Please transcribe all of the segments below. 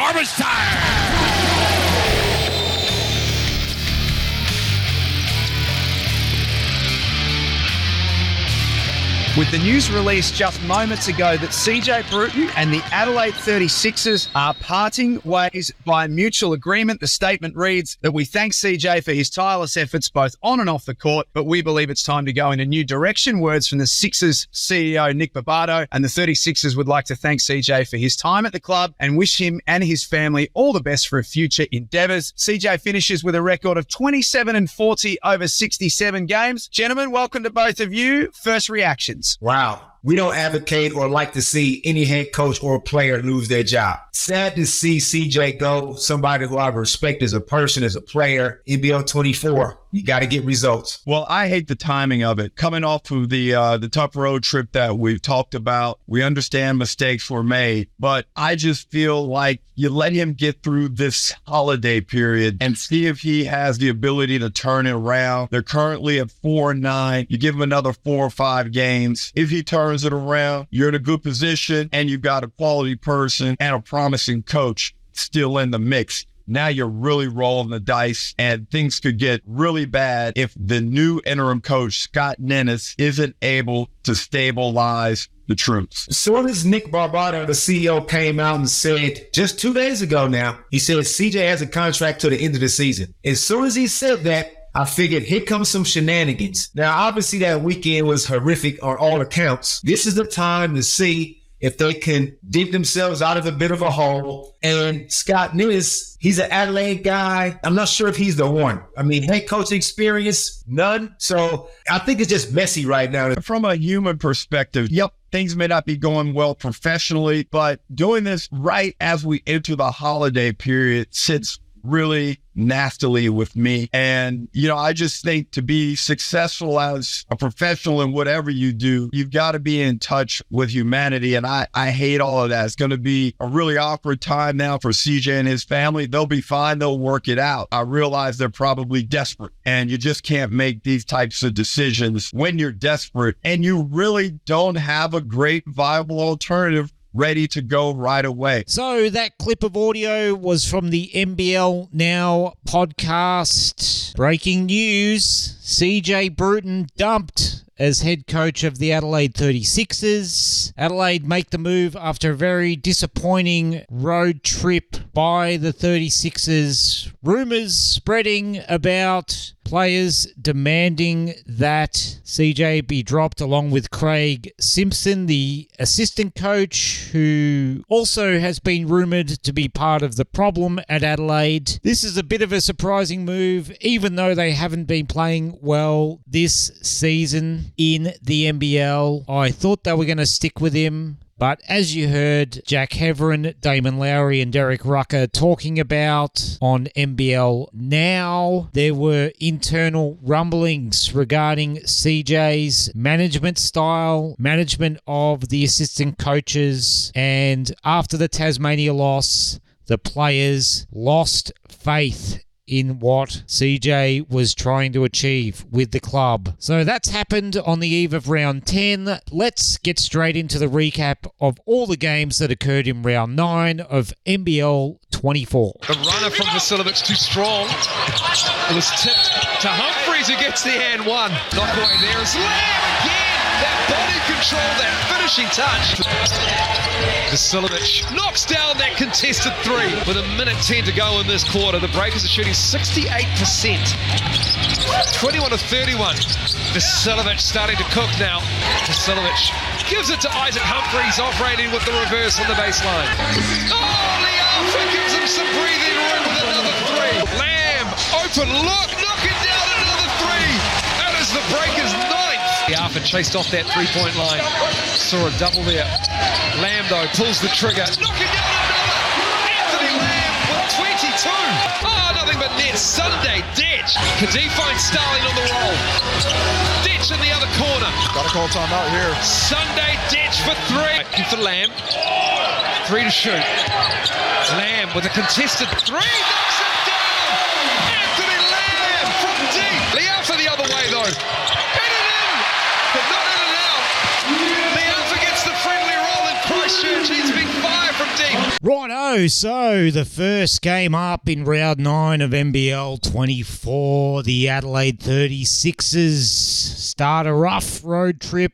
garbage time! With the news released just moments ago that CJ Bruton and the Adelaide 36ers are parting ways by mutual agreement, the statement reads that we thank CJ for his tireless efforts both on and off the court, but we believe it's time to go in a new direction. Words from the Sixers CEO Nick Barbato and the 36ers would like to thank CJ for his time at the club and wish him and his family all the best for future endeavours. CJ finishes with a record of 27 and 40 over 67 games. Gentlemen, welcome to both of you. First reactions. Wow. We don't advocate or like to see any head coach or player lose their job. Sad to see CJ go, somebody who I respect as a person, as a player. NBL 24, you got to get results. Well, I hate the timing of it. Coming off of the uh, the tough road trip that we've talked about, we understand mistakes were made, but I just feel like you let him get through this holiday period and see if he has the ability to turn it around. They're currently at four and nine. You give him another four or five games. If he turns it around, you're in a good position and you've got a quality person and a promising coach still in the mix. Now you're really rolling the dice, and things could get really bad if the new interim coach, Scott Ninnis, isn't able to stabilize the troops. Soon as Nick Barbato, the CEO, came out and said just two days ago now, he said CJ has a contract to the end of the season. As soon as he said that, I figured here comes some shenanigans. Now, obviously, that weekend was horrific on all accounts. This is the time to see if they can dig themselves out of a bit of a hole. And Scott Ninnis, he's an Adelaide guy. I'm not sure if he's the one. I mean, head coach experience, none. So I think it's just messy right now. From a human perspective, yep, things may not be going well professionally, but doing this right as we enter the holiday period sits really nastily with me. And, you know, I just think to be successful as a professional in whatever you do, you've got to be in touch with humanity. And I, I hate all of that. It's going to be a really awkward time now for CJ and his family. They'll be fine. They'll work it out. I realize they're probably desperate and you just can't make these types of decisions when you're desperate and you really don't have a great viable alternative ready to go right away. So that clip of audio was from the NBL Now podcast. Breaking news CJ Bruton dumped as head coach of the Adelaide 36ers. Adelaide make the move after a very disappointing road trip by the 36ers. Rumours spreading about players demanding that CJ be dropped along with Craig Simpson, the assistant coach, who also has been rumoured to be part of the problem at Adelaide. This is a bit of a surprising move, even though they haven't been playing well this season in the NBL. I thought they were going to stick with him. But as you heard Jack Heverin, Damon Lowry, and Derek Rucker talking about on NBL Now, there were internal rumblings regarding CJ's management style, management of the assistant coaches, and after the Tasmania loss, the players lost faith in what CJ was trying to achieve with the club. So that's happened on the eve of round 10. Let's get straight into the recap of all the games that occurred in round 9 of NBL 24. The runner from Vasiljevic too strong. It was tipped to Humphries who gets the hand one. Knock away there is again. Body control, that finishing touch. Vasiljevic knocks down that contested three with a minute 10 to go in this quarter. The Breakers are shooting 68%. 21 to 31. Vasiljevic starting to cook now. Vasiljevic gives it to Isaac Humphries, operating with the reverse on the baseline. Oh, Le'afa gives him some breathing room with another three. Lamb, open look, knocking down another three. That is the Breakers' Le'afa chased off that three-point line. Saw a double there. Lamb, though, pulls the trigger. Knocking down another. Anthony Lamb with 22. Oh, nothing but net. Sunday, Dech. Cadee finds Starling on the roll. Dech in the other corner. Got a call timeout here. Sunday, Dech for three. For Lamb. Three to shoot. Lamb with a contested three. Knocks it down. Anthony Lamb from deep. Le'afa the other way, though. In and in, but not in and out. Le'afa gets the friendly roll in Christchurch. Righto, so the first game up in round 9 of NBL 24, the Adelaide 36ers start a rough road trip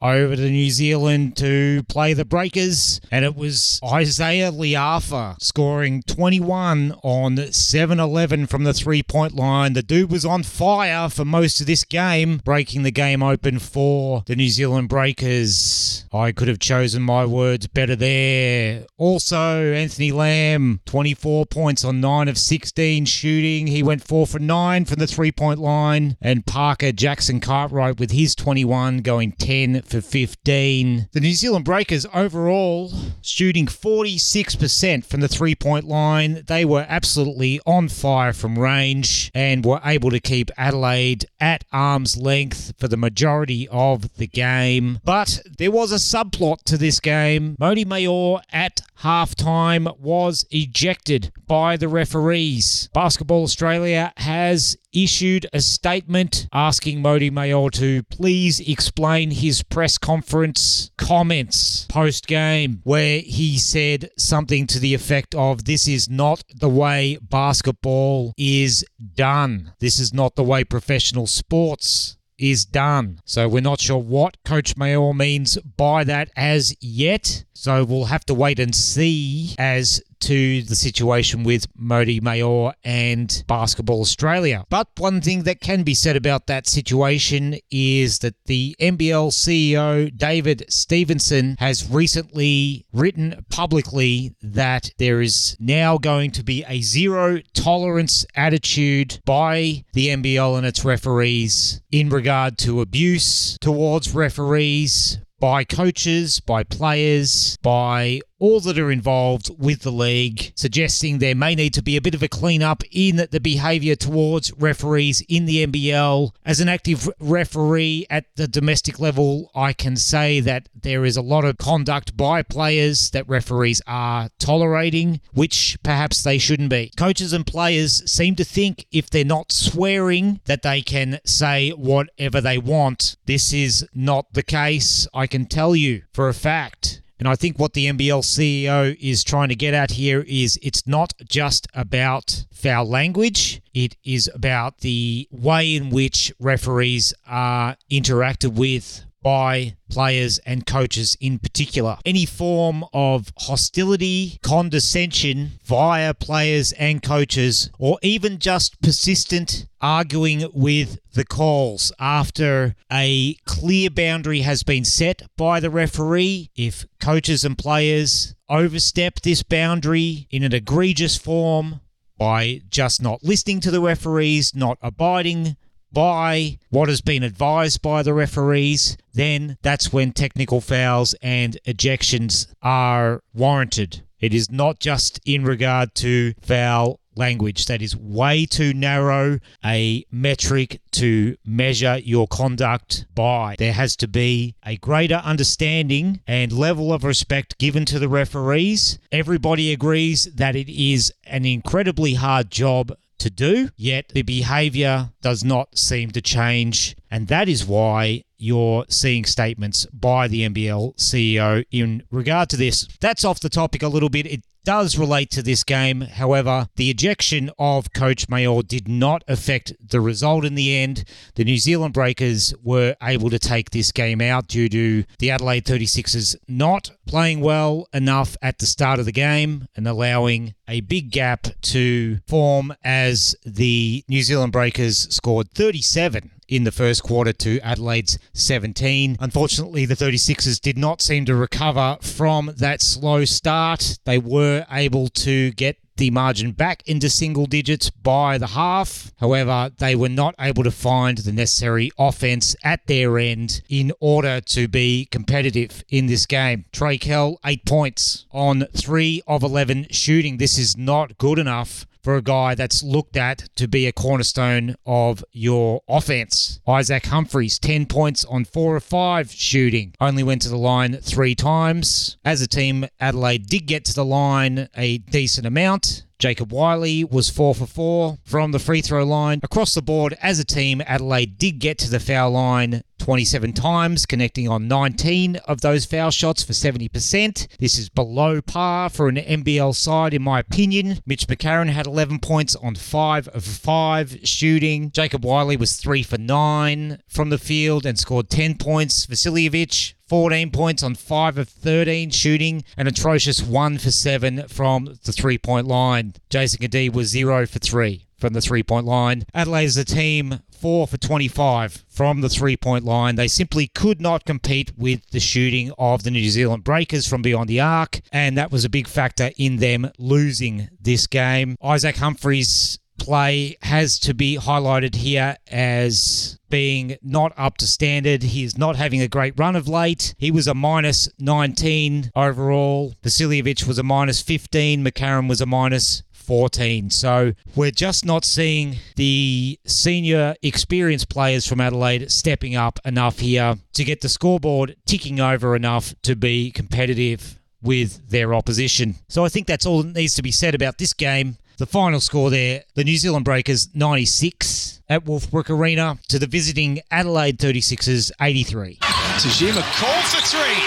over to New Zealand to play the Breakers, and it was Isaiah Le'afa scoring 21 on 7 11 from the three point line. The dude was on fire for most of this game, breaking the game open for the New Zealand Breakers. I could have chosen my words better there. Also, Anthony Lamb, 24 points on 9 of 16 shooting. He went 4 for 9 from the three point line, and Parker Jackson Cartwright with his 21 going 10 for 15. The New Zealand Breakers overall shooting 46% from the three point line. They were absolutely on fire from range and were able to keep Adelaide at arm's length for the majority of the game. But there was a subplot to this game. Mody Maor at halftime was ejected by the referees. Basketball Australia has issued a statement asking Modi Maor to please explain his press conference comments post game, where he said something to the effect of This is not the way basketball is done. This is not the way professional sports is done. So we're not sure what Coach Maor means by that as yet. So we'll have to wait and see as to the situation with Modi Maor and Basketball Australia. But one thing that can be said about that situation is that the NBL CEO David Stevenson has recently written publicly that there is now going to be a zero tolerance attitude by the NBL and its referees in regard to abuse towards referees by coaches, by players, by all that are involved with the league, suggesting there may need to be a bit of a clean-up in the behaviour towards referees in the NBL. As an active referee at the domestic level, I can say that there is a lot of conduct by players that referees are tolerating, which perhaps they shouldn't be. Coaches and players seem to think if they're not swearing that they can say whatever they want. This is not the case. I can tell you for a fact. And I think what the NBL CEO is trying to get at here is it's not just about foul language, it is about the way in which referees are interacted with by players and coaches in particular. Any form of hostility, condescension via players and coaches, or even just persistent arguing with the calls after a clear boundary has been set by the referee. If coaches and players overstep this boundary in an egregious form, by just not listening to the referees, not abiding by what has been advised by the referees, then that's when technical fouls and ejections are warranted. It is not just in regard to foul language. That is way too narrow a metric to measure your conduct by. There has to be a greater understanding and level of respect given to the referees. Everybody agrees that it is an incredibly hard job to do, yet the behavior does not seem to change. And that is why you're seeing statements by the NBL CEO in regard to this. That's off the topic a little bit. It does relate to this game. However, the ejection of Coach Maor did not affect the result in the end. The New Zealand Breakers were able to take this game out due to the Adelaide 36ers not playing well enough at the start of the game and allowing a big gap to form as the New Zealand Breakers scored 37 in the first quarter to Adelaide's 17. Unfortunately, the 36ers did not seem to recover from that slow start. They were able to get the margin back into single digits by the half. However, they were not able to find the necessary offense at their end in order to be competitive in this game. Trey Kell, eight points on three of 11 shooting. This is not good enough for a guy that's looked at to be a cornerstone of your offense. Isaac Humphries, 10 points on 4 of 5 shooting. Only went to the line three times. As a team, Adelaide did get to the line a decent amount Jacob Wiley was 4 for 4 from the free throw line. Across the board, as a team, Adelaide did get to the foul line 27 times, connecting on 19 of those foul shots for 70%. This is below par for an NBL side, in my opinion. Mitch McCarron had 11 points on 5 of 5 shooting. Jacob Wiley was 3 for 9 from the field and scored 10 points. Vasiljevic 14 points on 5 of 13 shooting, an atrocious 1 for 7 from the three point line. Jason Cadee was 0 for 3 from the three point line. Adelaide is a team 4 for 25 from the three point line. They simply could not compete with the shooting of the New Zealand Breakers from beyond the arc, and that was a big factor in them losing this game. Isaac Humphries play has to be highlighted here as being not up to standard. He is not having a great run of late. He was a minus 19 overall. Vasiljevic was a minus 15. McCarron was a minus 14. So we're just not seeing the senior experienced players from Adelaide stepping up enough here to get the scoreboard ticking over enough to be competitive with their opposition. So I think that's all that needs to be said about this game. The final score there, the New Zealand Breakers 96 at Wolfbrook Arena to the visiting Adelaide 36ers 83. Tajima called for three.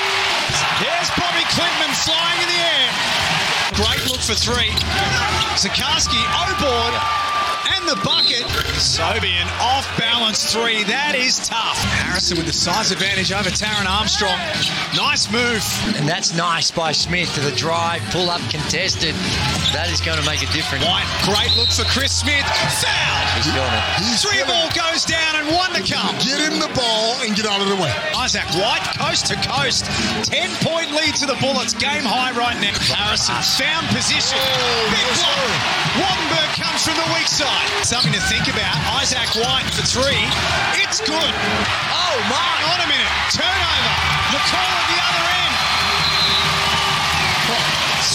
Here's Bobby Clinton flying in the air. Great look for three. Zikarsky, O board, and the bucket. Sobian off balance three. That is tough. Harrison with the size advantage over Taran Armstrong. Nice move. And that's nice by Smith to the drive, pull up contested. That is going to make a difference. White, great look for Chris Smith. Foul. He's feeling it. He's Three ball goes down and one to come. Get him the ball and get out of the way. Isaac White, coast to coast. 10 point lead to the Bullets. Game high right now. Harrison found position. Oh, Big block. Waardenburg comes from the weak side. Something to think about. Isaac White for three. It's good. Oh my. Hang on a minute. Turnover. McCall at the other end.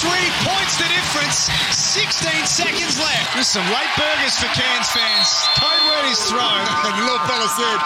Three points the difference. 16 seconds left. There's some late burgers for Cairns fans. Code word is throw. And the little fella said,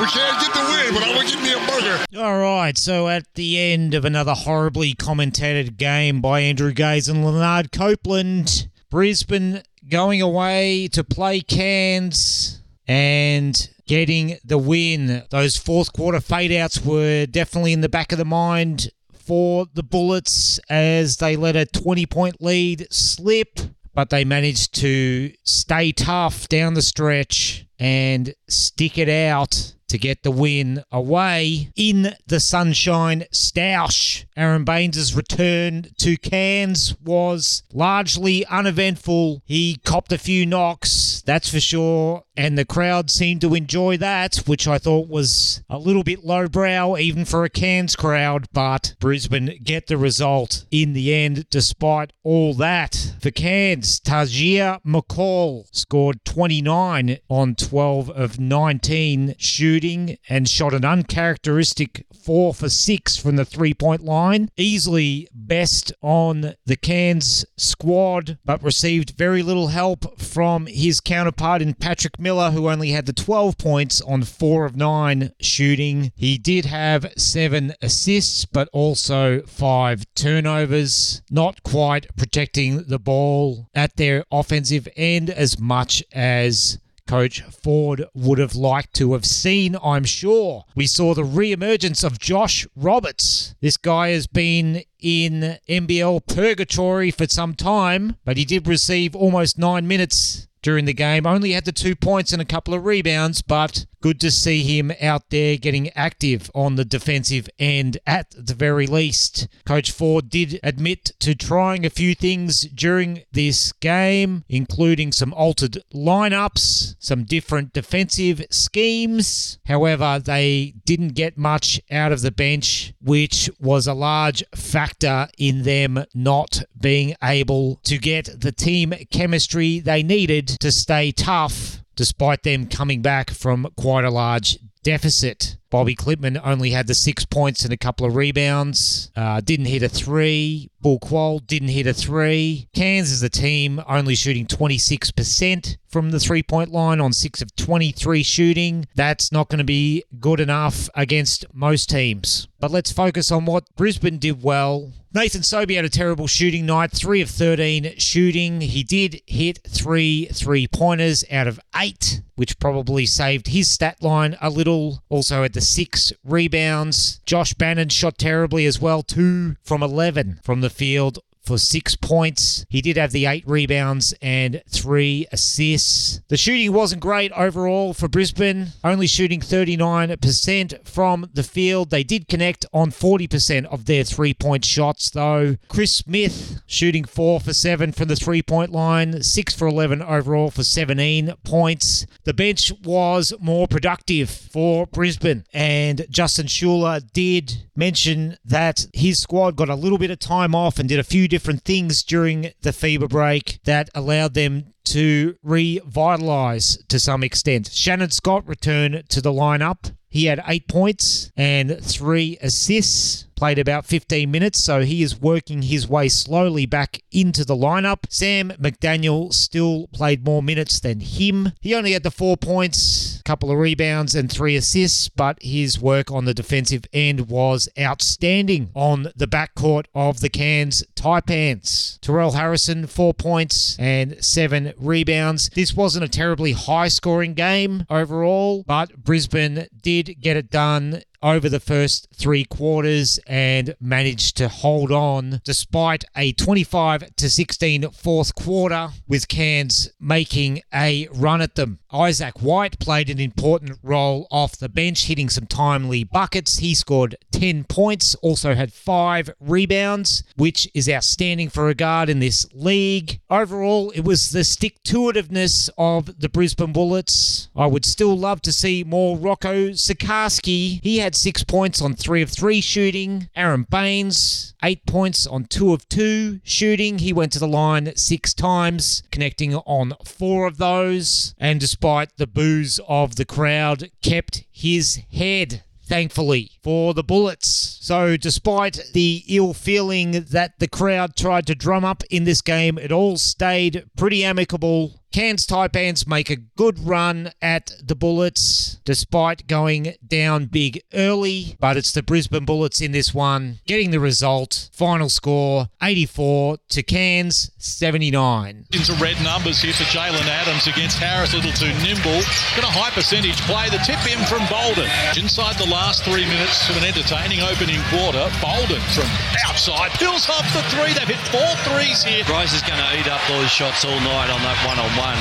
we can't get the win, but I want to get me a burger. All right, so at the end of another horribly commentated game by Andrew Gaze and Lanard Copeland, Brisbane going away to play Cairns and getting the win. Those fourth quarter fade outs were definitely in the back of the mind for the Bullets as they let a 20 point lead slip, but they managed to stay tough down the stretch and stick it out to get the win away in the Sunshine Stoush. Aron Baynes' return to Cairns was largely uneventful. He copped a few knocks, that's for sure, and the crowd seemed to enjoy that, which I thought was a little bit lowbrow even for a Cairns crowd, but Brisbane get the result in the end despite all that. For Cairns, Tahjere McCall scored 29 on 12 of 19 shooting and shot an uncharacteristic 4 for 6 from the three point line. Easily best on the Cairns squad, but received very little help from his counterpart in Patrick Miller, who only had the 12 points on 4 of 9 shooting. He did have 7 assists, but also 5 turnovers. Not quite protecting the ball at their offensive end as much as Coach Forde would have liked to have seen, I'm sure. We saw the re emergence of Josh Roberts. This guy has been in NBL purgatory for some time, but he did receive almost nine minutes during the game. Only had the two points and a couple of rebounds, but good to see him out there getting active on the defensive end at the very least. Coach Forde did admit to trying a few things during this game, including some altered lineups, some different defensive schemes. However, they didn't get much out of the bench, which was a large factor in them not being able to get the team chemistry they needed to stay tough despite them coming back from quite a large deficit. Bobby Clipman only had the six points and a couple of rebounds. Uh, didn't hit a three. Bul Kuol didn't hit a three. Cairns as a team only shooting 26% from the three point line on 6 of 23 shooting. That's not going to be good enough against most teams. But let's focus on what Brisbane did well Nathan Sobey had a terrible shooting night, 3 of 13 shooting. He did hit three three pointers out of eight, which probably saved his stat line a little. Also had the six rebounds. Josh Bannan shot terribly as well, 2 from 11 from the field for six points. He did have the eight rebounds and three assists. The shooting wasn't great overall for Brisbane, only shooting 39% from the field. They did connect on 40% of their three point shots, though. Chris Smith shooting four for seven from the three point line, six for 11 overall for 17 points. The bench was more productive for Brisbane, and Justin Schueller did mention that his squad got a little bit of time off and did a few different things during the FIBA break that allowed them to revitalize to some extent. Shannon Scott returned to the lineup. He had eight points and three assists played about 15 minutes, so he is working his way slowly back into the lineup. Sam McDaniel still played more minutes than him. He only had the four points, a couple of rebounds, and three assists, but his work on the defensive end was outstanding on the backcourt of the Cairns Taipans. Tyrell Harrison, four points and seven rebounds. This wasn't a terribly high scoring game overall, but Brisbane did get it done over the first three quarters and managed to hold on despite a 25 to 16 fourth quarter with Cairns making a run at them. Isaac White played an important role off the bench, hitting some timely buckets. He scored 10 points, also had five rebounds, which is outstanding for a guard in this league. Overall, it was the stick to itiveness of the Brisbane Bullets. I would still love to see more Rocco Zikarsky. He had six points on three of three shooting. Aron Baynes, eight points on two of two shooting. He went to the line six times, connecting on four of those. And despite the boos of the crowd, kept his head thankfully, for the Bullets. So, despite the ill feeling that the crowd tried to drum up in this game, it all stayed pretty amicable. Cairns Taipans make a good run at the Bullets despite going down big early, but it's the Brisbane Bullets in this one getting the result. Final score 84 to Cairns 79. Into red numbers here for Jalen Adams against Harris, a little too nimble. Got a high percentage play. The tip in from Bolden. Inside the last three minutes of an entertaining opening quarter. Bolden from outside. Hills off the three. They've hit four threes here. Bryce is going to eat up those shots all night on that one on one.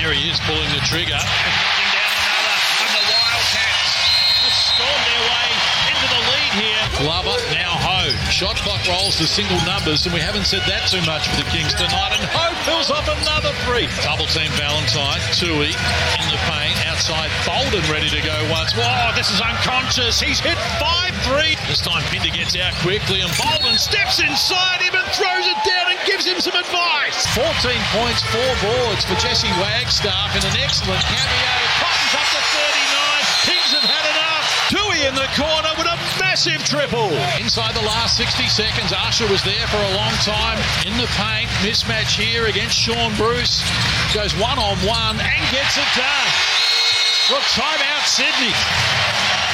Here he is pulling the trigger. Knocking down another. And the Wildcats have stormed their way into the lead here. Glover, now. Shot clock rolls to single numbers, and we haven't said that too much for the Kings tonight. And Ho pulls off another three. Double team Valentine. Tui in the paint. Outside Bolden ready to go once. Whoa, oh, this is unconscious. He's hit 5-3. This time Pinder gets out quickly, and Bolden steps inside him and throws it down and gives him some advice. 14 points, four boards for Jesse Wagstaff in an excellent cameo. Cotton's up to 39. Kings have had enough. Tui in the corner with a massive triple. Inside the last 60 seconds, Usher was there for a long time in the paint. Mismatch here against Sean Bruce. Goes one on one and gets it done. Well, timeout Sydney.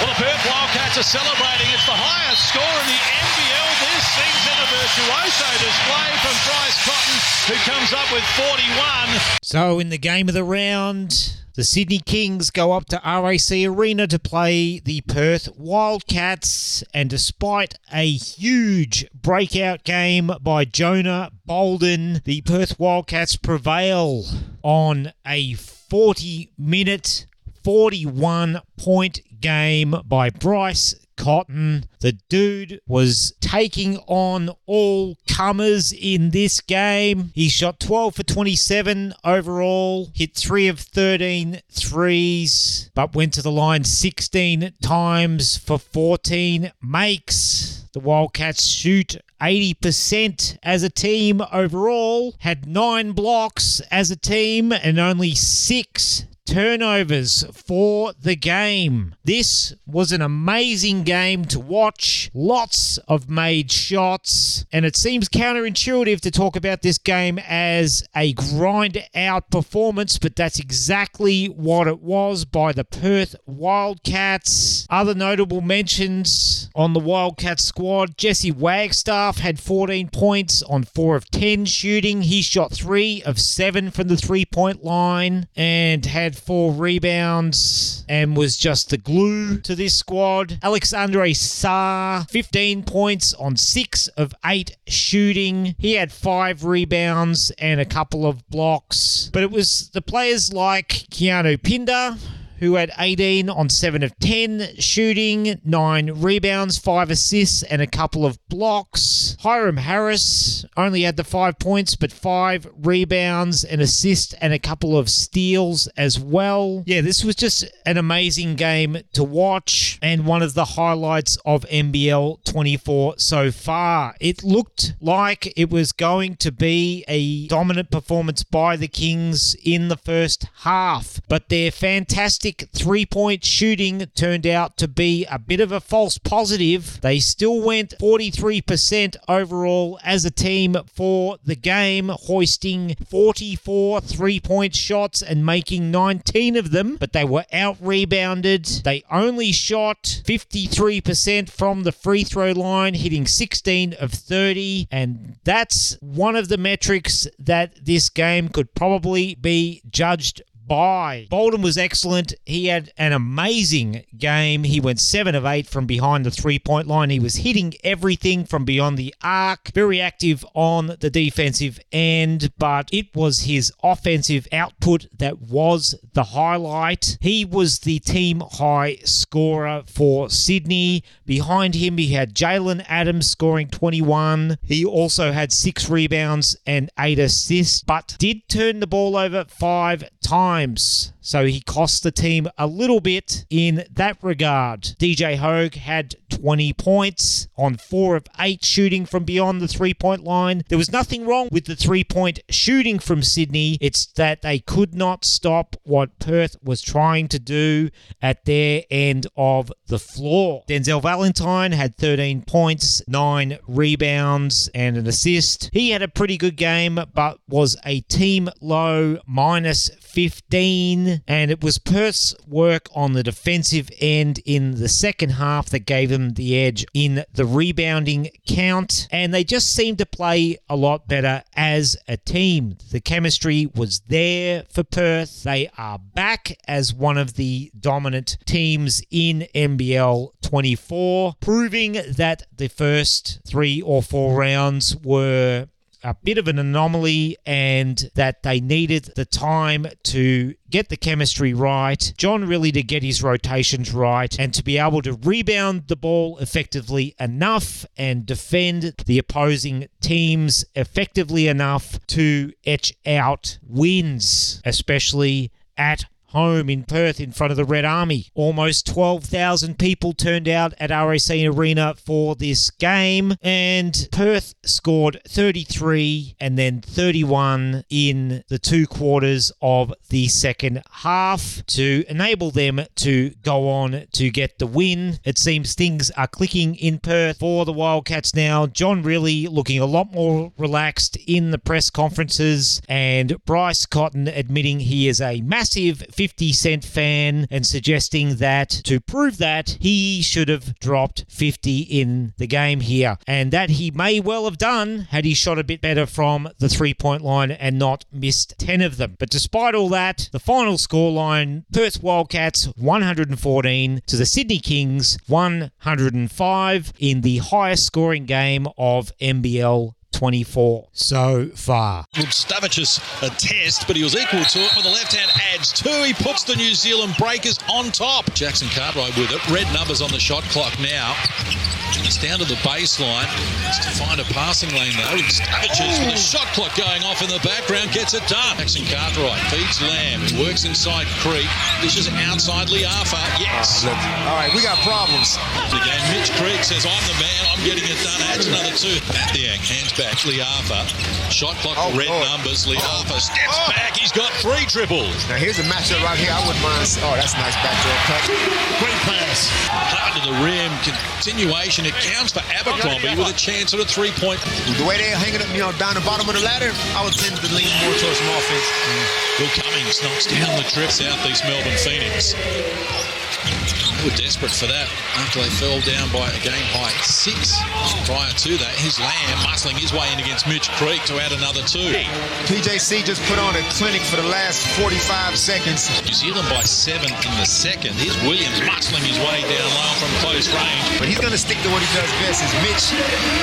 Well, the Perth Wildcats are celebrating. It's the highest score in the NBL this season. A virtuoso display from Bryce Cotton, who comes up with 41. So, in the game of the round, the Sydney Kings go up to RAC Arena to play the Perth Wildcats, and despite a huge breakout game by Jonah Bolden, the Perth Wildcats prevail on a 40 minute, 41 point game by Bryce Cotton. The dude was taking on all comers in this game. He shot 12 for 27 overall, hit 3 of 13 threes, but went to the line 16 times for 14 makes. The Wildcats shoot 80% as a team overall, had nine blocks as a team, and only six turnovers for the game. This was an amazing game to watch. Lots of made shots, and it seems counterintuitive to talk about this game as a grind out performance, but that's exactly what it was by the Perth Wildcats. Other notable mentions on the Wildcats squad Jesse Wagstaff had 14 points on 4 of 10 shooting. He shot 3 of 7 from the three point line and had 4 rebounds and was just the glue to this squad. Alexandre Sarr, 15 points on 6 of 8 shooting. He had 5 rebounds and a couple of blocks. But it was the players like Keanu Pinder who had 18 on 7 of 10 shooting, 9 rebounds, 5 assists, and a couple of blocks. Hiram Harris only had the 5 points, but 5 rebounds, an assist, and a couple of steals as well. Yeah, this was just an amazing game to watch and one of the highlights of NBL 24 so far. It looked like it was going to be a dominant performance by the Kings in the first half, but their fantastic three point shooting turned out to be a bit of a false positive. They still went 43% overall as a team for the game, hoisting 44 three point shots and making 19 of them, but they were out rebounded. They only shot 53% from the free throw line, hitting 16 of 30, and that's one of the metrics that this game could probably be judged by. Bolden was excellent. He had an amazing game. He went 7 of 8 from behind the three point line. He was hitting everything from beyond the arc. Very active on the defensive end, but it was his offensive output that was the highlight. He was the team high scorer for Sydney. Behind him, he had Jalen Adams scoring 21. He also had six rebounds and eight assists, but did turn the ball over five times times. So he cost the team a little bit in that regard. DJ Hogue had 20 points on 4 of 8 shooting from beyond the three point line. There was nothing wrong with the three point shooting from Sydney. It's that they could not stop what Perth was trying to do at their end of the floor. Denzel Valentine had 13 points, 9 rebounds, and an assist. He had a pretty good game, but was a team low minus 15. And it was Perth's work on the defensive end in the second half that gave them the edge in the rebounding count. And they just seemed to play a lot better as a team. The chemistry was there for Perth. They are back as one of the dominant teams in NBL 24, proving that the first three or four rounds were a bit of an anomaly and that they needed the time to get the chemistry right, John Rillie to get his rotations right, and to be able to rebound the ball effectively enough and defend the opposing teams effectively enough to etch out wins, especially at home in Perth in front of the Red Army. Almost 12,000 people turned out at RAC Arena for this game, and Perth scored 33 and then 31 in the two quarters of the second half to enable them to go on to get the win. It seems things are clicking in Perth for the Wildcats now. John Rillie looking a lot more relaxed in the press conferences, and Bryce Cotton admitting he is a massive 50 Cent fan and suggesting that to prove that, he should have dropped 50 in the game here. And that he may well have done had he shot a bit better from the three point line and not missed 10 of them. But despite all that, the final scoreline Perth Wildcats 114 to the Sydney Kings 105 in the highest scoring game of NBL 24 so far. Would Stavicius a test, but he was equal to it with the left hand adds two. He puts the New Zealand Breakers on top. Jackson Cartwright with it. Red numbers on the shot clock now. It's down to the baseline. It's to find a passing lane though. It's Sturridge with the shot clock going off in the background. Gets it done. Jackson Cartwright feeds Lamb. He works inside Creek. Dishes outside Le'afa. Yes. Ah, All right, we got problems. The game. Mitch Creek says, I'm the man. I'm getting it done. Adds another two. Mathiang hands back. Le'afa. Shot clock Oh, red Lord. numbers. Oh. Le'afa steps Oh. back. He's got three triples. Now here's a matchup right here. I wouldn't mind. Oh, that's a nice backdoor cut. Great pass. Hard to the rim. Continuation. It counts for Abercrombie with a chance at a three-point. The way they're hanging up, you know, down the bottom of the ladder, I would tend to lean more towards some offense. Will Cummings knocks down the trip Southeast Melbourne Phoenix. They were desperate for that after they fell down by a game high six. Prior to that, his Lamb muscling his way in against Mitch Creek to add another two. PJC just put on a clinic for the last 45 seconds. New Zealand by seven in the second. Here's Williams muscling his way down low from close range. But he's going to stick to what he does best. Is Mitch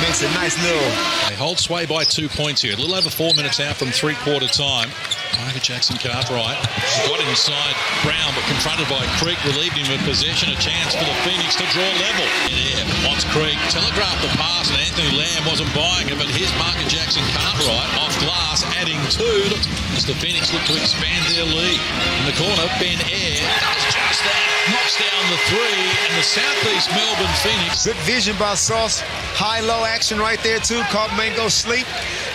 makes a nice little. They hold sway by two points here. A little over four minutes out from three-quarter time. Tiger Jackson Cartwright got inside Brown, but confronted by Creek, relieved him of possession. A chance for the Phoenix to draw level. In air, wants Creek. Telegraphed the pass, and Anthony Lamb wasn't buying it, but here's Parker Jackson Cartwright off glass, adding two as the Phoenix look to expand their lead. In the corner, Ben Ayre does just that. Knocks down the three, and the Southeast Melbourne Phoenix Good vision by Sauce. High low action right there, too. Caught Mangok sleep.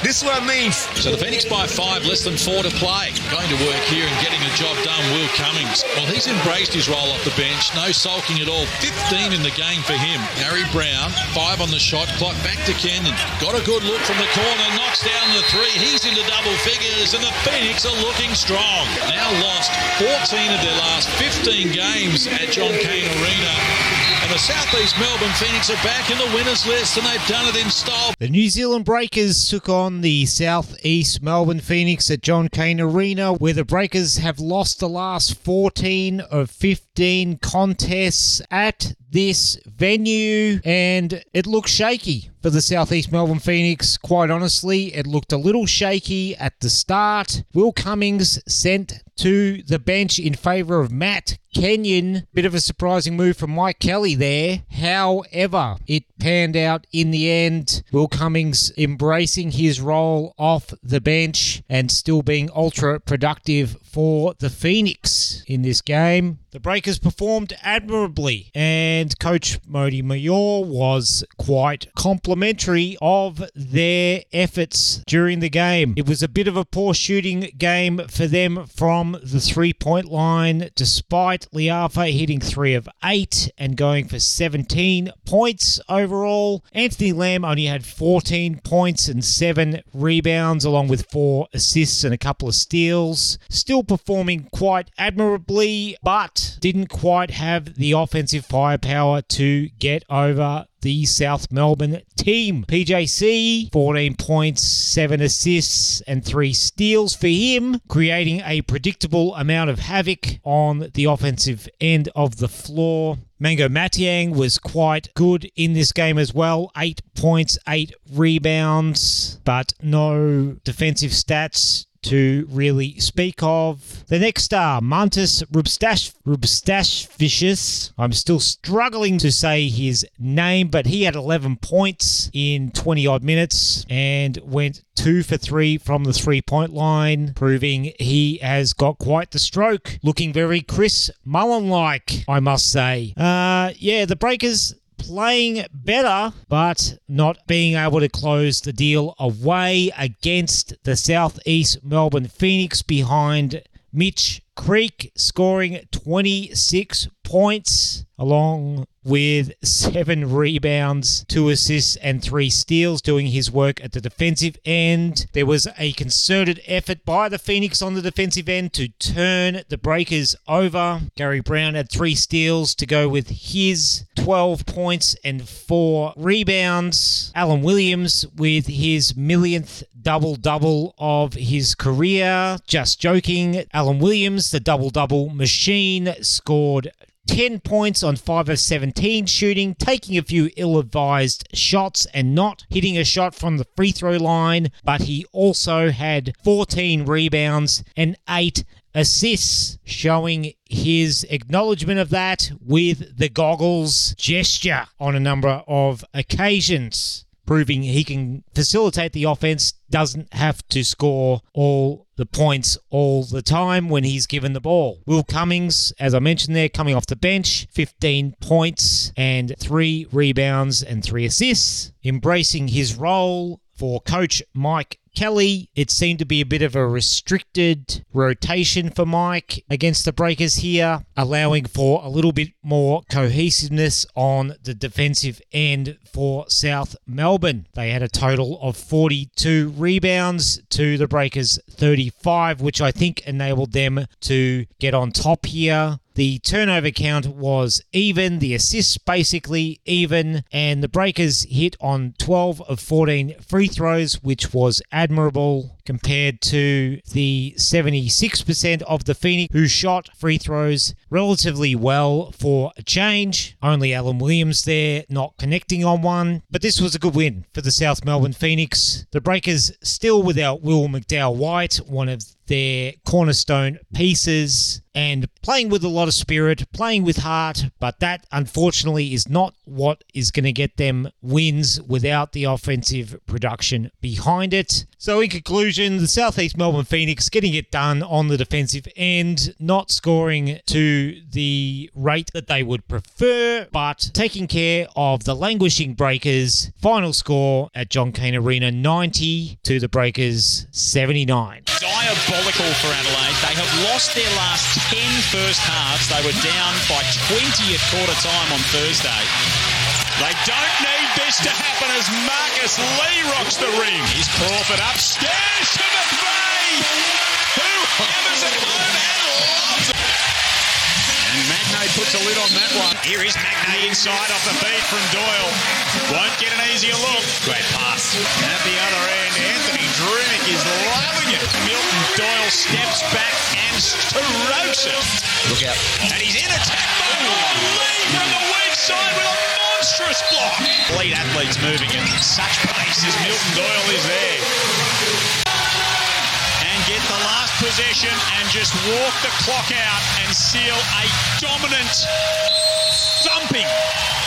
This is what I mean. So the Phoenix by five, less than four to play. Going to work here and getting the job done, Will Cummings. Well, he's embraced his role off the bench. No sulking at all. 15 in the game for him. Harry Brown, five on the shot clock. Back to Kendon. Got a good look from the corner. Knocks down the three. He's into double figures. And the Phoenix are looking strong. Now lost 14 of their last 15 games at John Cain Arena. And the Southeast Melbourne Phoenix are back in the winners list, and they've done it in style. The New Zealand Breakers took on the Southeast Melbourne Phoenix at John Cain Arena, where the Breakers have lost the last 14 of 15 contests at this venue, and it looks shaky for the Southeast Melbourne Phoenix. Quite honestly, it looked a little shaky at the start. Will Cummings sent to the bench in favour of Matt Kenyon. Bit of a surprising move from Mike Kelly there. However, it panned out in the end. Will Cummings embracing his role off the bench and still being ultra productive for the Phoenix in this game. The Breakers performed admirably, and Coach Modi Maor was quite complimentary of their efforts during the game. It was a bit of a poor shooting game for them from the three point line, despite Le'afa hitting three of eight and going for 17 points overall. Anthony Lamb only had 14 points and seven rebounds, along with four assists and a couple of steals. Still performing quite admirably, but didn't quite have the offensive firepower to get over the South Melbourne team. PJC, 14 points, 7 assists, and 3 steals for him, creating a predictable amount of havoc on the offensive end of the floor. Mangok Mathiang was quite good in this game as well. Eight points, eight rebounds, but no defensive stats to really speak of. The next star, Mantas Rubstash Rubstashvicious. I'm still struggling to say his name, but he had 11 points in 20 odd minutes and went two for three from the three point line, proving he has got quite the stroke. Looking very Chris Mullin like, I must say. Uh, yeah, the Breakers playing better, but not being able to close the deal away against the Southeast Melbourne Phoenix behind Mitch Creek, scoring 26 points along with seven rebounds, two assists, and three steals, doing his work at the defensive end. There was a concerted effort by the Phoenix on the defensive end to turn the Breakers over. Harry Brown had three steals to go with his 12 points and four rebounds. Alan Williams with his millionth double double of his career. Just joking. Alan Williams, the double double machine, scored 10 points on 5 of 17 shooting, taking a few ill advised shots and not hitting a shot from the free throw line, but he also had 14 rebounds and 8 assists, showing his acknowledgement of that with the goggles gesture on a number of occasions, proving he can facilitate the offense, doesn't have to score all the points all the time when he's given the ball. Will Cummings, as I mentioned there, coming off the bench, 15 points and three rebounds and three assists, embracing his role for coach Mike Kelly, it seemed to be a bit of a restricted rotation for Mike against the Breakers here, allowing for a little bit more cohesiveness on the defensive end for South Melbourne. They had a total of 42 rebounds to the Breakers 35, which I think enabled them to get on top here. The turnover count was even, the assists basically even, and the Breakers hit on 12 of 14 free throws, which was admirable compared to the 76% of the Phoenix who shot free throws relatively well for a change. Only Alan Williams there not connecting on one, but this was a good win for the South Melbourne Phoenix. The Breakers still without Will McDowell White, one of their cornerstone pieces and playing with a lot of spirit, playing with heart, but that unfortunately is not what is going to get them wins without the offensive production behind it. So, in conclusion, the Southeast Melbourne Phoenix getting it done on the defensive end, not scoring to the rate that they would prefer, but taking care of the languishing Breakers. Final score at John Cain Arena 90 to the Breakers 79 diabolical for Adelaide. They have lost their last 10 first halves. They were down by 20 at quarter time on Thursday. They don't need this to happen as Marcus Lee rocks the ring. He's Crawford upstairs A lid on that one. Here is Magnay inside off the feed from Doyle. Won't get an easier look. Great pass. At the other end, Anthony Drmic is loving it. Milton Doyle steps back and strokes it. Look out. And he's in attack mode. Oh, Lee from the weak side with a monstrous block. Elite athletes moving at such pace as Milton Doyle is there. Get the last possession and just walk the clock out and seal a dominant thumping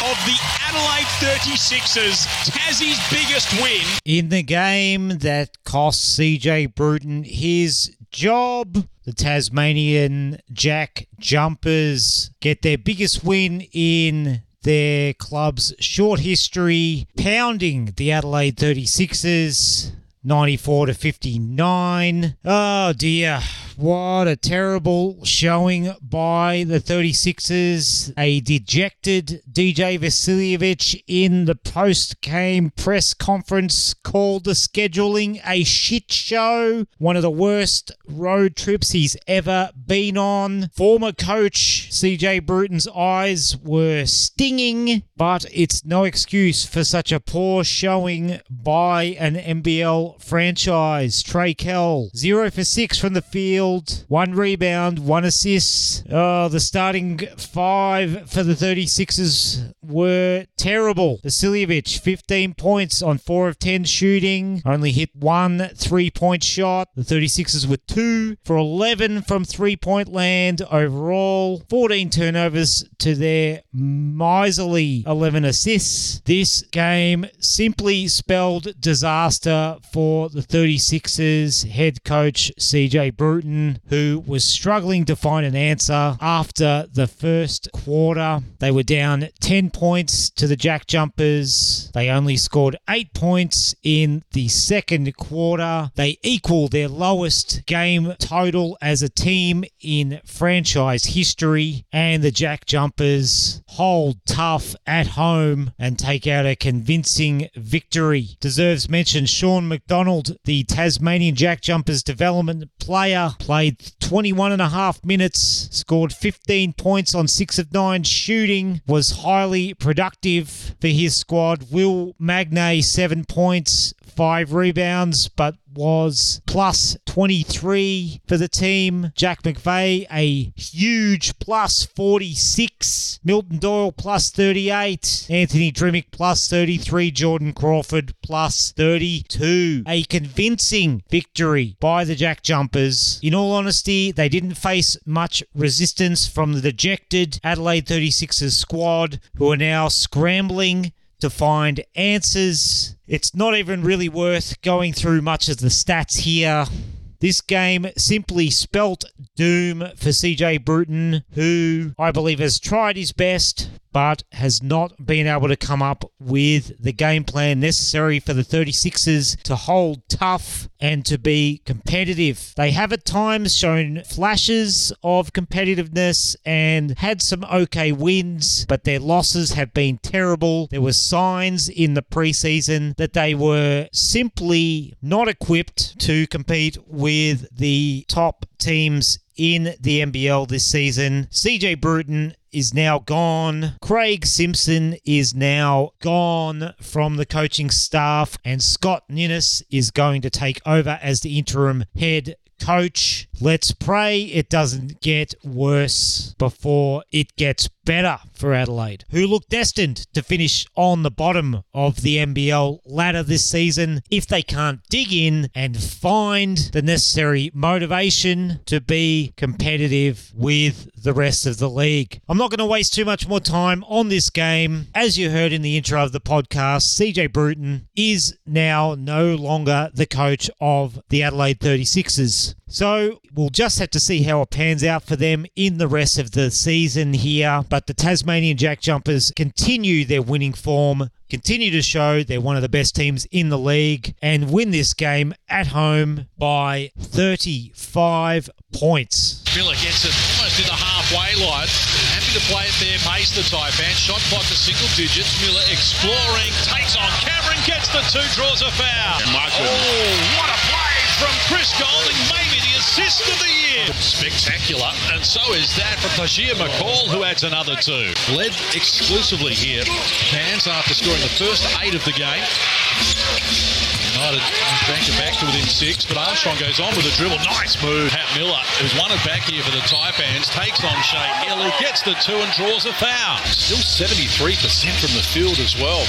of the Adelaide 36ers, Tassie's biggest win. In the game that cost CJ Bruton his job, the Tasmanian Jack Jumpers get their biggest win in their club's short history, pounding the Adelaide 36ers 94 to 59. Oh dear. What a terrible showing by the 36ers. A dejected DJ Vasiljevic in the post game press conference called the scheduling a shit show. One of the worst road trips he's ever been on. Former coach CJ Bruton's eyes were stinging, but it's no excuse for such a poor showing by an NBL franchise. Trey Kell, 0 for 6 from the field one rebound, one assist. Oh, the starting five for the 36ers were terrible. Vasiljevic, 15 points on 4 of 10 shooting, only hit one three point shot. The 36ers were 2 for 11 from three point land overall, 14 turnovers to their miserly 11 assists. This game simply spelled disaster for the 36ers head coach CJ Bruton, who was struggling to find an answer after the first quarter. They were down 10 points to the Jack Jumpers. They only scored 8 points in the second quarter. They equal their lowest game total as a team in franchise history, and the Jack Jumpers hold tough at home and take out a convincing victory. Deserves mention Sean McDonald, the Tasmanian Jack Jumpers development player, played 21 and a half minutes, scored 15 points on 6 of 9 shooting, was highly productive for his squad. Will Magnay, 7 points, five rebounds, but was plus 23 for the team. Jack McVeigh, a huge plus 46. Milton Doyle plus 38. Anthony Drmic plus 33. Jordan Crawford plus 32. A convincing victory by the Jack Jumpers. In all honesty, they didn't face much resistance from the dejected Adelaide 36ers squad, who are now scrambling to find answers. It's not even really worth going through much of the stats here. This game simply spelt doom for CJ Bruton, who I believe has tried his best, but has not been able to come up with the game plan necessary for the 36ers to hold tough and to be competitive. They have at times shown flashes of competitiveness and had some okay wins, but their losses have been terrible. There were signs in the preseason that they were simply not equipped to compete with the top teams in the NBL this season. CJ Bruton is now gone. Craig Simpson is now gone from the coaching staff, and Scott Ninnis is going to take over as the interim head coach. Let's pray it doesn't get worse before it gets better for Adelaide, who look destined to finish on the bottom of the NBL ladder this season if they can't dig in and find the necessary motivation to be competitive with the rest of the league. I'm not going to waste too much more time on this game. As you heard in the intro of the podcast, CJ Bruton is now no longer the coach of the Adelaide 36ers. So we'll just have to see how it pans out for them in the rest of the season here. But the Tasmanian Jack Jumpers continue their winning form, continue to show they're one of the best teams in the league, and win this game at home by 35 points. Miller gets it almost in the halfway line. Happy to play it there, pace the Taipan. Shot clock to single digits. Miller exploring, takes on Cameron, gets the two, draws a foul. Oh, what a play from Chris Goulding, maybe the assist of the year. Spectacular, and so is that from Tahjere McCall, who adds another two. Led exclusively here. Cairns after scoring the first eight of the game. United it back to within six, but Armstrong goes on with a dribble. Nice move. Pat Miller, who's won it back here for the Taipans, takes on Shea Ili, gets the two and draws a foul. Still 73% from the field as well,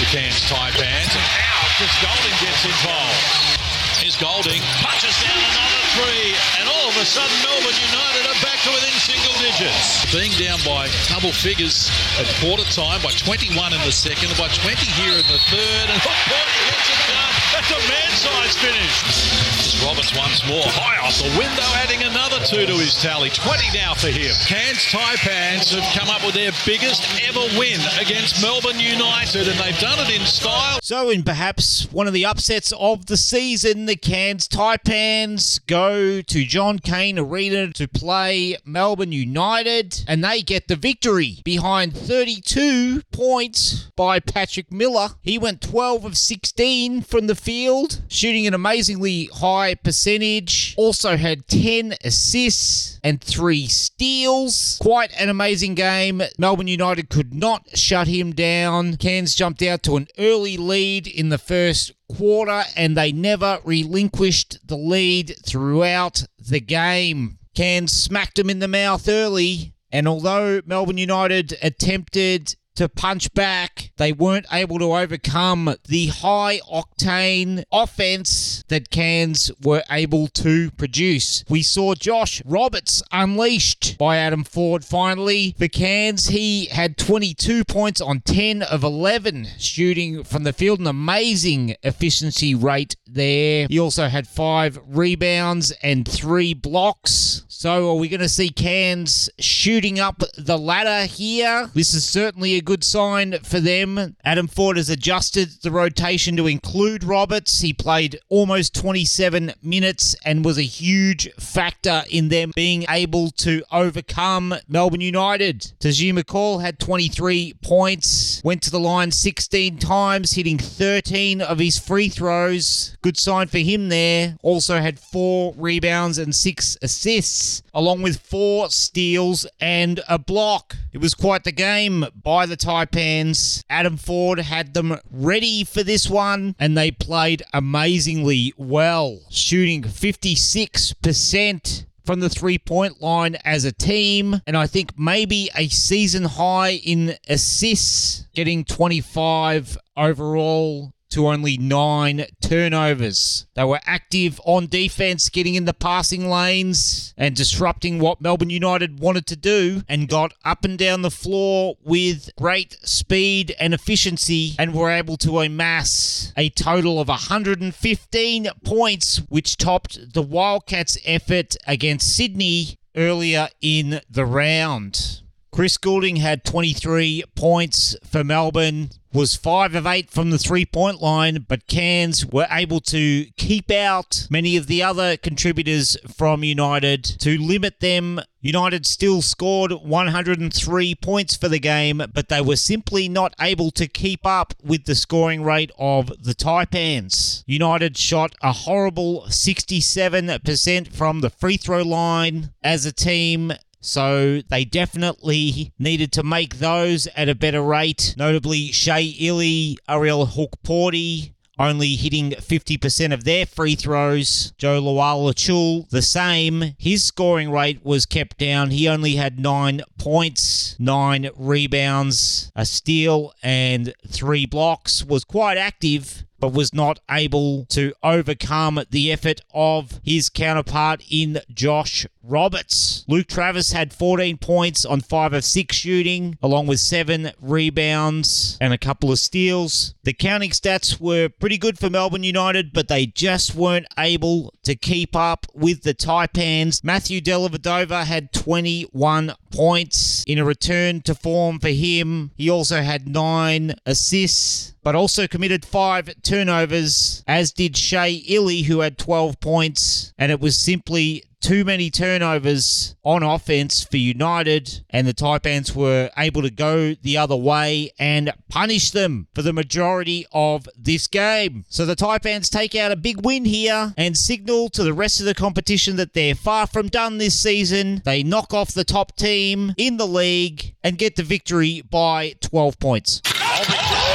the Cairns Taipans. And now Chris Goulding gets involved. Here's Goulding, punches down another three, and all of a sudden Melbourne United are back to within single digits. Being down by double figures at quarter time, by 21 in the second, by 20 here in the third, and Hukporti gets it done. That's a man-sized finish. Roberts once more, high off the window, adding another two to his tally. 20 now for him. Cairns Taipans have come up with their biggest ever win against Melbourne United, and they've done it in style. So, in perhaps one of the upsets of the season, the Cairns Taipans go to John Cain Arena to play Melbourne United, and they get the victory behind 32 points by Patrick Miller. He went 12 of 16 from the field, shooting an amazingly high percentage. Also had 10 assists and 3 steals. Quite an amazing game. Melbourne United could not shut him down. Cairns jumped out to an early lead in the first quarter and they never relinquished the lead throughout the game. Cairns smacked him in the mouth early, and although Melbourne United attempted to punch back, they weren't able to overcome the high octane offense that Cairns were able to produce. We saw Josh Roberts unleashed by Adam Forde finally. For Cairns, he had 22 points on 10 of 11 shooting from the field, an amazing efficiency rate there. He also had five rebounds and three blocks. So, are we going to see Cairns shooting up the ladder here? This is certainly a good sign for them. Adam Forde has adjusted the rotation to include Roberts. He played almost 27 minutes and was a huge factor in them being able to overcome Melbourne United. Tahjere McCall had 23 points, went to the line 16 times, hitting 13 of his free throws. Good sign for him there. Also had four rebounds and six assists. Along with four steals and a block. It was quite the game by the Taipans. Adam Forde had them ready for this one, and they played amazingly well, shooting 56% from the three point line as a team. And I think maybe a season high in assists, getting 25 overall to only nine turnovers. They were active on defense, getting in the passing lanes and disrupting what Melbourne United wanted to do, and got up and down the floor with great speed and efficiency, and were able to amass a total of 115 points, which topped the Wildcats' effort against Sydney earlier in the round. Chris Goulding had 23 points for Melbourne, was 5 of 8 from the three point line, but Cairns were able to keep out many of the other contributors from United to limit them. United still scored 103 points for the game, but they were simply not able to keep up with the scoring rate of the Taipans. United shot a horrible 67% from the free throw line as a team so they definitely needed to make those at a better rate. Notably, Shea Ili, Ariel Hukporti, only hitting 50% of their free throws. Joe Lawala the same. His scoring rate was kept down. He only had nine points, nine rebounds, a steal, and three blocks. Was quite active but was not able to overcome the effort of his counterpart in Josh Roberts. Luke Travis had 14 points on 5 of 6 shooting, along with 7 rebounds and a couple of steals. The counting stats were pretty good for Melbourne United, but they just weren't able to keep up with the Taipans. Matthew Dellavedova had 21 points in a return to form for him. He also had 9 assists but also committed five turnovers, as did Shea Ili, who had 12 points. And it was simply too many turnovers on offense for United, and the Taipans were able to go the other way and punish them for the majority of this game. So the Taipans take out a big win here and signal to the rest of the competition that they're far from done this season. They knock off the top team in the league and get the victory by 12 points. Oh,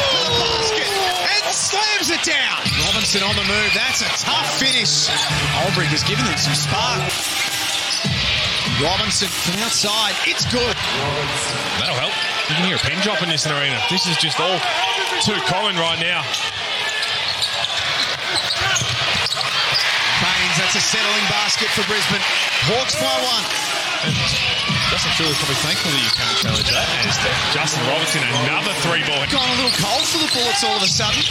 slams it down. On the move. That's a tough finish. Ulbrich has given them some spark. Robinson from outside. It's good. That'll help. You can hear a pin drop in this arena. This is just all too common right now. Baynes, that's a settling basket for Brisbane. Hawks by one. Justin Fielder's probably thankful that you can't challenge eh? that. As Justin Robinson, another three ball. Gone a little cold for the Bullets all of a sudden.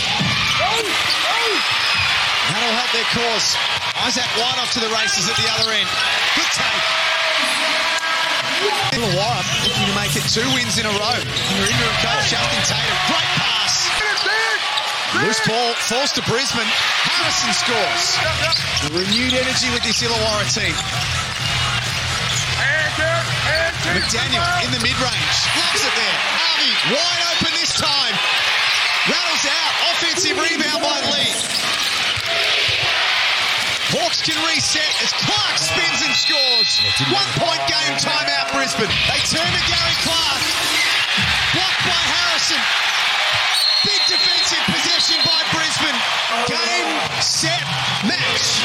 That'll help their cause. Isaac White off to the races at the other end. Good take. Illawarra looking to make it two wins in a row. Under interim coach Justin Tatum. Great pass. Loose ball falls to Brisbane. Harrison scores. Renewed energy with this Illawarra team. McDaniel in the mid-range. Loves it there. Harvey wide open this time. Rattles out. Offensive rebound by Lee. Hawks can reset as Clark spins and scores. One point game timeout Brisbane. They turn to Gary Clark. Blocked by Harrison. Big defensive possession by Brisbane. Game, set, match.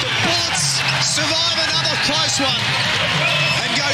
The Bullets survive another close one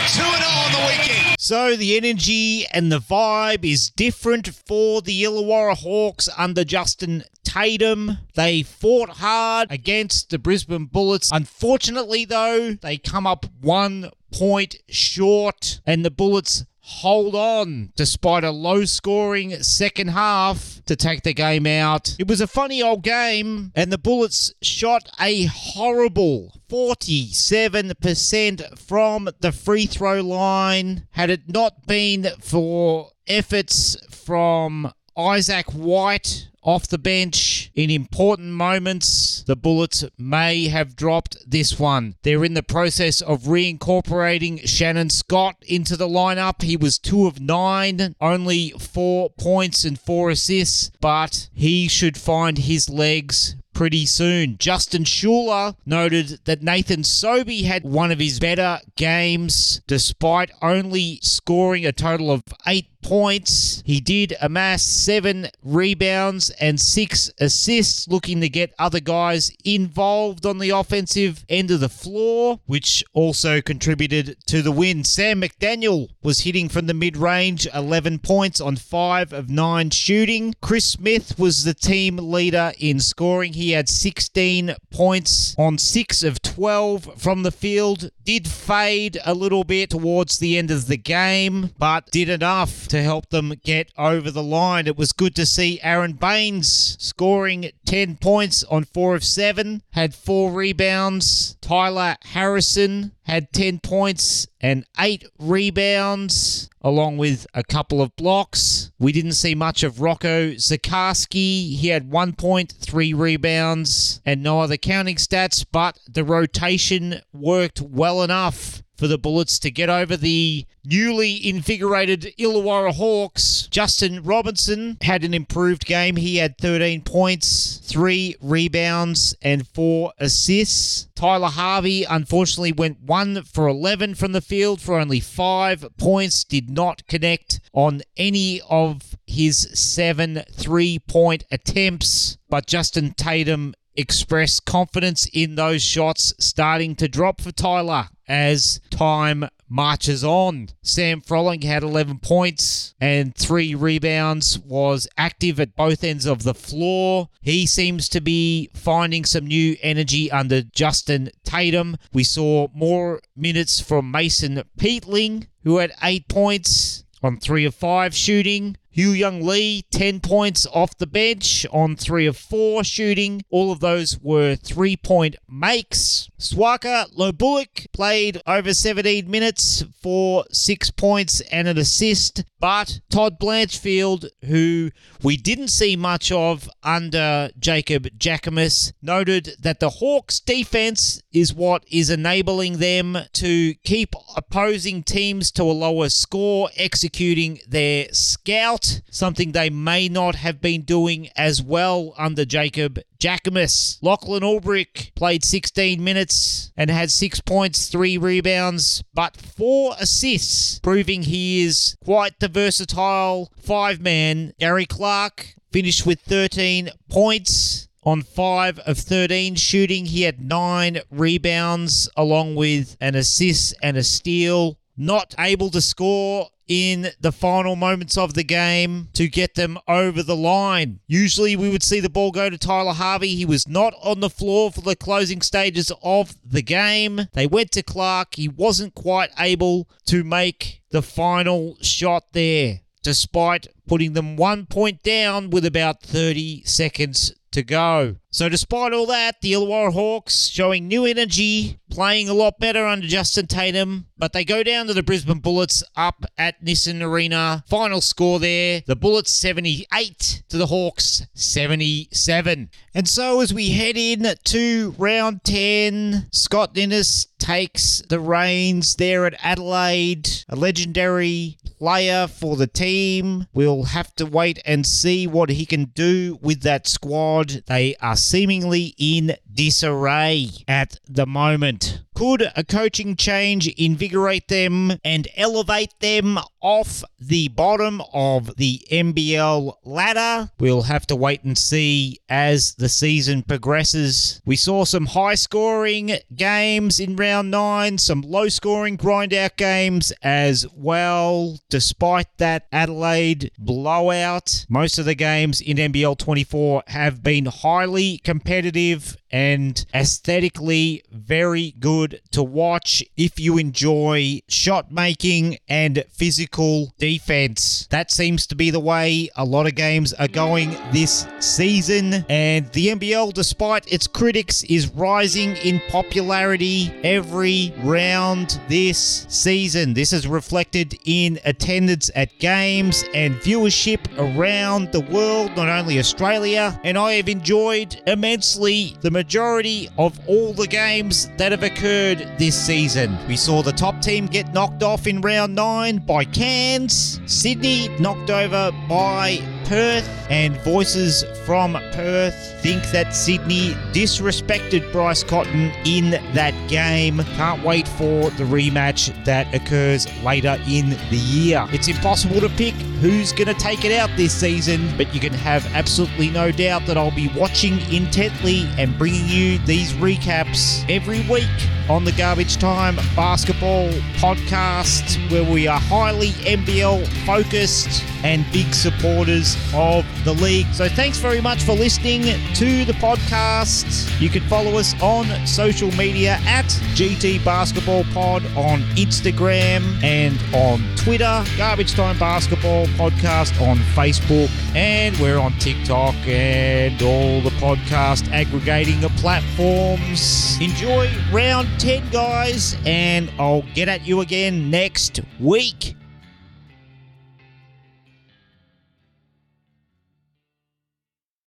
2 0 on the weekend. So the energy and the vibe is different for the Illawarra Hawks under Justin Tatum. They fought hard against the Brisbane Bullets. Unfortunately, though, they come up one point short, and the Bullets hold on despite a low scoring second half to take the game out. It was a funny old game, and the Bullets shot a horrible 47% from the free throw line. Had it not been for efforts from Isaac White off the bench in important moments, the Bullets may have dropped this one. They're in the process of reincorporating Shannon Scott into the lineup. He was two of nine, only four points and four assists, but he should find his legs pretty soon. Justin Schueller noted that Nathan Sobey had one of his better games despite only scoring a total of eight points. He did amass seven rebounds and six assists, looking to get other guys involved on the offensive end of the floor, which also contributed to the win. Sam McDaniel was hitting from the mid range, 11 points on five of nine shooting. Chris Smith was the team leader in scoring. He had 16 points on six of 12 from the field. Did fade a little bit towards the end of the game, but did enough to help them get over the line. It was good to see Aron Baynes scoring 10 points on 4 of 7, had 4 rebounds. Tyrell Harrison had 10 points and 8 rebounds, along with a couple of blocks. We didn't see much of Rocco Zikarsky. He had 1 point, 3 rebounds, and no other counting stats, but the rotation worked well enough for the Bullets to get over the newly invigorated Illawarra Hawks. Justin Robinson had an improved game. He had 13 points, 3 rebounds, and 4 assists. Tyler Harvey unfortunately went 1 for 11 from the field for only 5 points, did not connect on any of his 7 three point attempts, but Justin Tatum expressed confidence in those shots starting to drop for Tyler as time marches on. Sam Froling had 11 points and three rebounds, was active at both ends of the floor. He seems to be finding some new energy under Justin Tatum. We saw more minutes from Mason Peatling, who had eight points on three of five shooting. Hyunjung Lee, 10 points off the bench on 3 of 4 shooting. All of those were 3 point makes. Swaka Lobulik played over 17 minutes for 6 points and an assist. But Todd Blanchfield, who we didn't see much of under Jacob Jackomas, noted that the Hawks' defense is what is enabling them to keep opposing teams to a lower score, executing their scout something they may not have been doing as well under Jacob Jackomas. Lachlan Ulbrich played 16 minutes and had six points, three rebounds, but four assists, proving he is quite the versatile five man. Gary Clark finished with 13 points on 5 of 13 shooting. He had 9 rebounds along with an assist and a steal. Not able to score in the final moments of the game to get them over the line. Usually we would see the ball go to Tyler Harvey. He was not on the floor for the closing stages of the game. They went to Clark. He wasn't quite able to make the final shot there, despite putting them one point down with about 30 seconds to go. So, despite all that, the Illawarra Hawks showing new energy, playing a lot better under Justin Tatum, but they go down to the Brisbane Bullets up at Nissan Arena. Final score there the Bullets 78 to the Hawks 77. And so, as we head in to round 10, Scott Ninnis takes the reins there at Adelaide, a legendary player for the team. We'll have to wait and see what he can do with that squad. They are seemingly in disarray at the moment. Could a coaching change invigorate them and elevate them off the bottom of the NBL ladder? We'll have to wait and see as the season progresses. We saw some high scoring games in round nine, some low scoring grind out games as well. Despite that Adelaide blowout, most of the games in NBL 24 have been highly competitive and aesthetically very good to watch if you enjoy shot making and physical defense. That seems to be the way a lot of games are going this season, and the NBL, despite its critics, is rising in popularity every round this season. This is reflected in attendance at games and viewership around the world, not only Australia, and I have enjoyed immensely the majority of all the games that have occurred this season. We saw the top team get knocked off in round 9 by Cairns, Sydney knocked over by Perth, and voices from Perth think that Sydney disrespected Bryce Cotton in that game. Can't wait for the rematch that occurs later in the year. It's impossible to pick who's going to take it out this season, but you can have absolutely no doubt that I'll be watching intently and bringing you these recaps every week on the Garbage Time Basketball podcast, where we are highly NBL focused and big supporters of the league. So thanks very much for listening to the podcast. You can follow us on social media at GT Basketball Pod on Instagram and on Twitter, Garbage Time Basketball Podcast on Facebook, and we're on TikTok and all the podcast aggregating platforms. Enjoy round 10, guys, and I'll get at you again next week.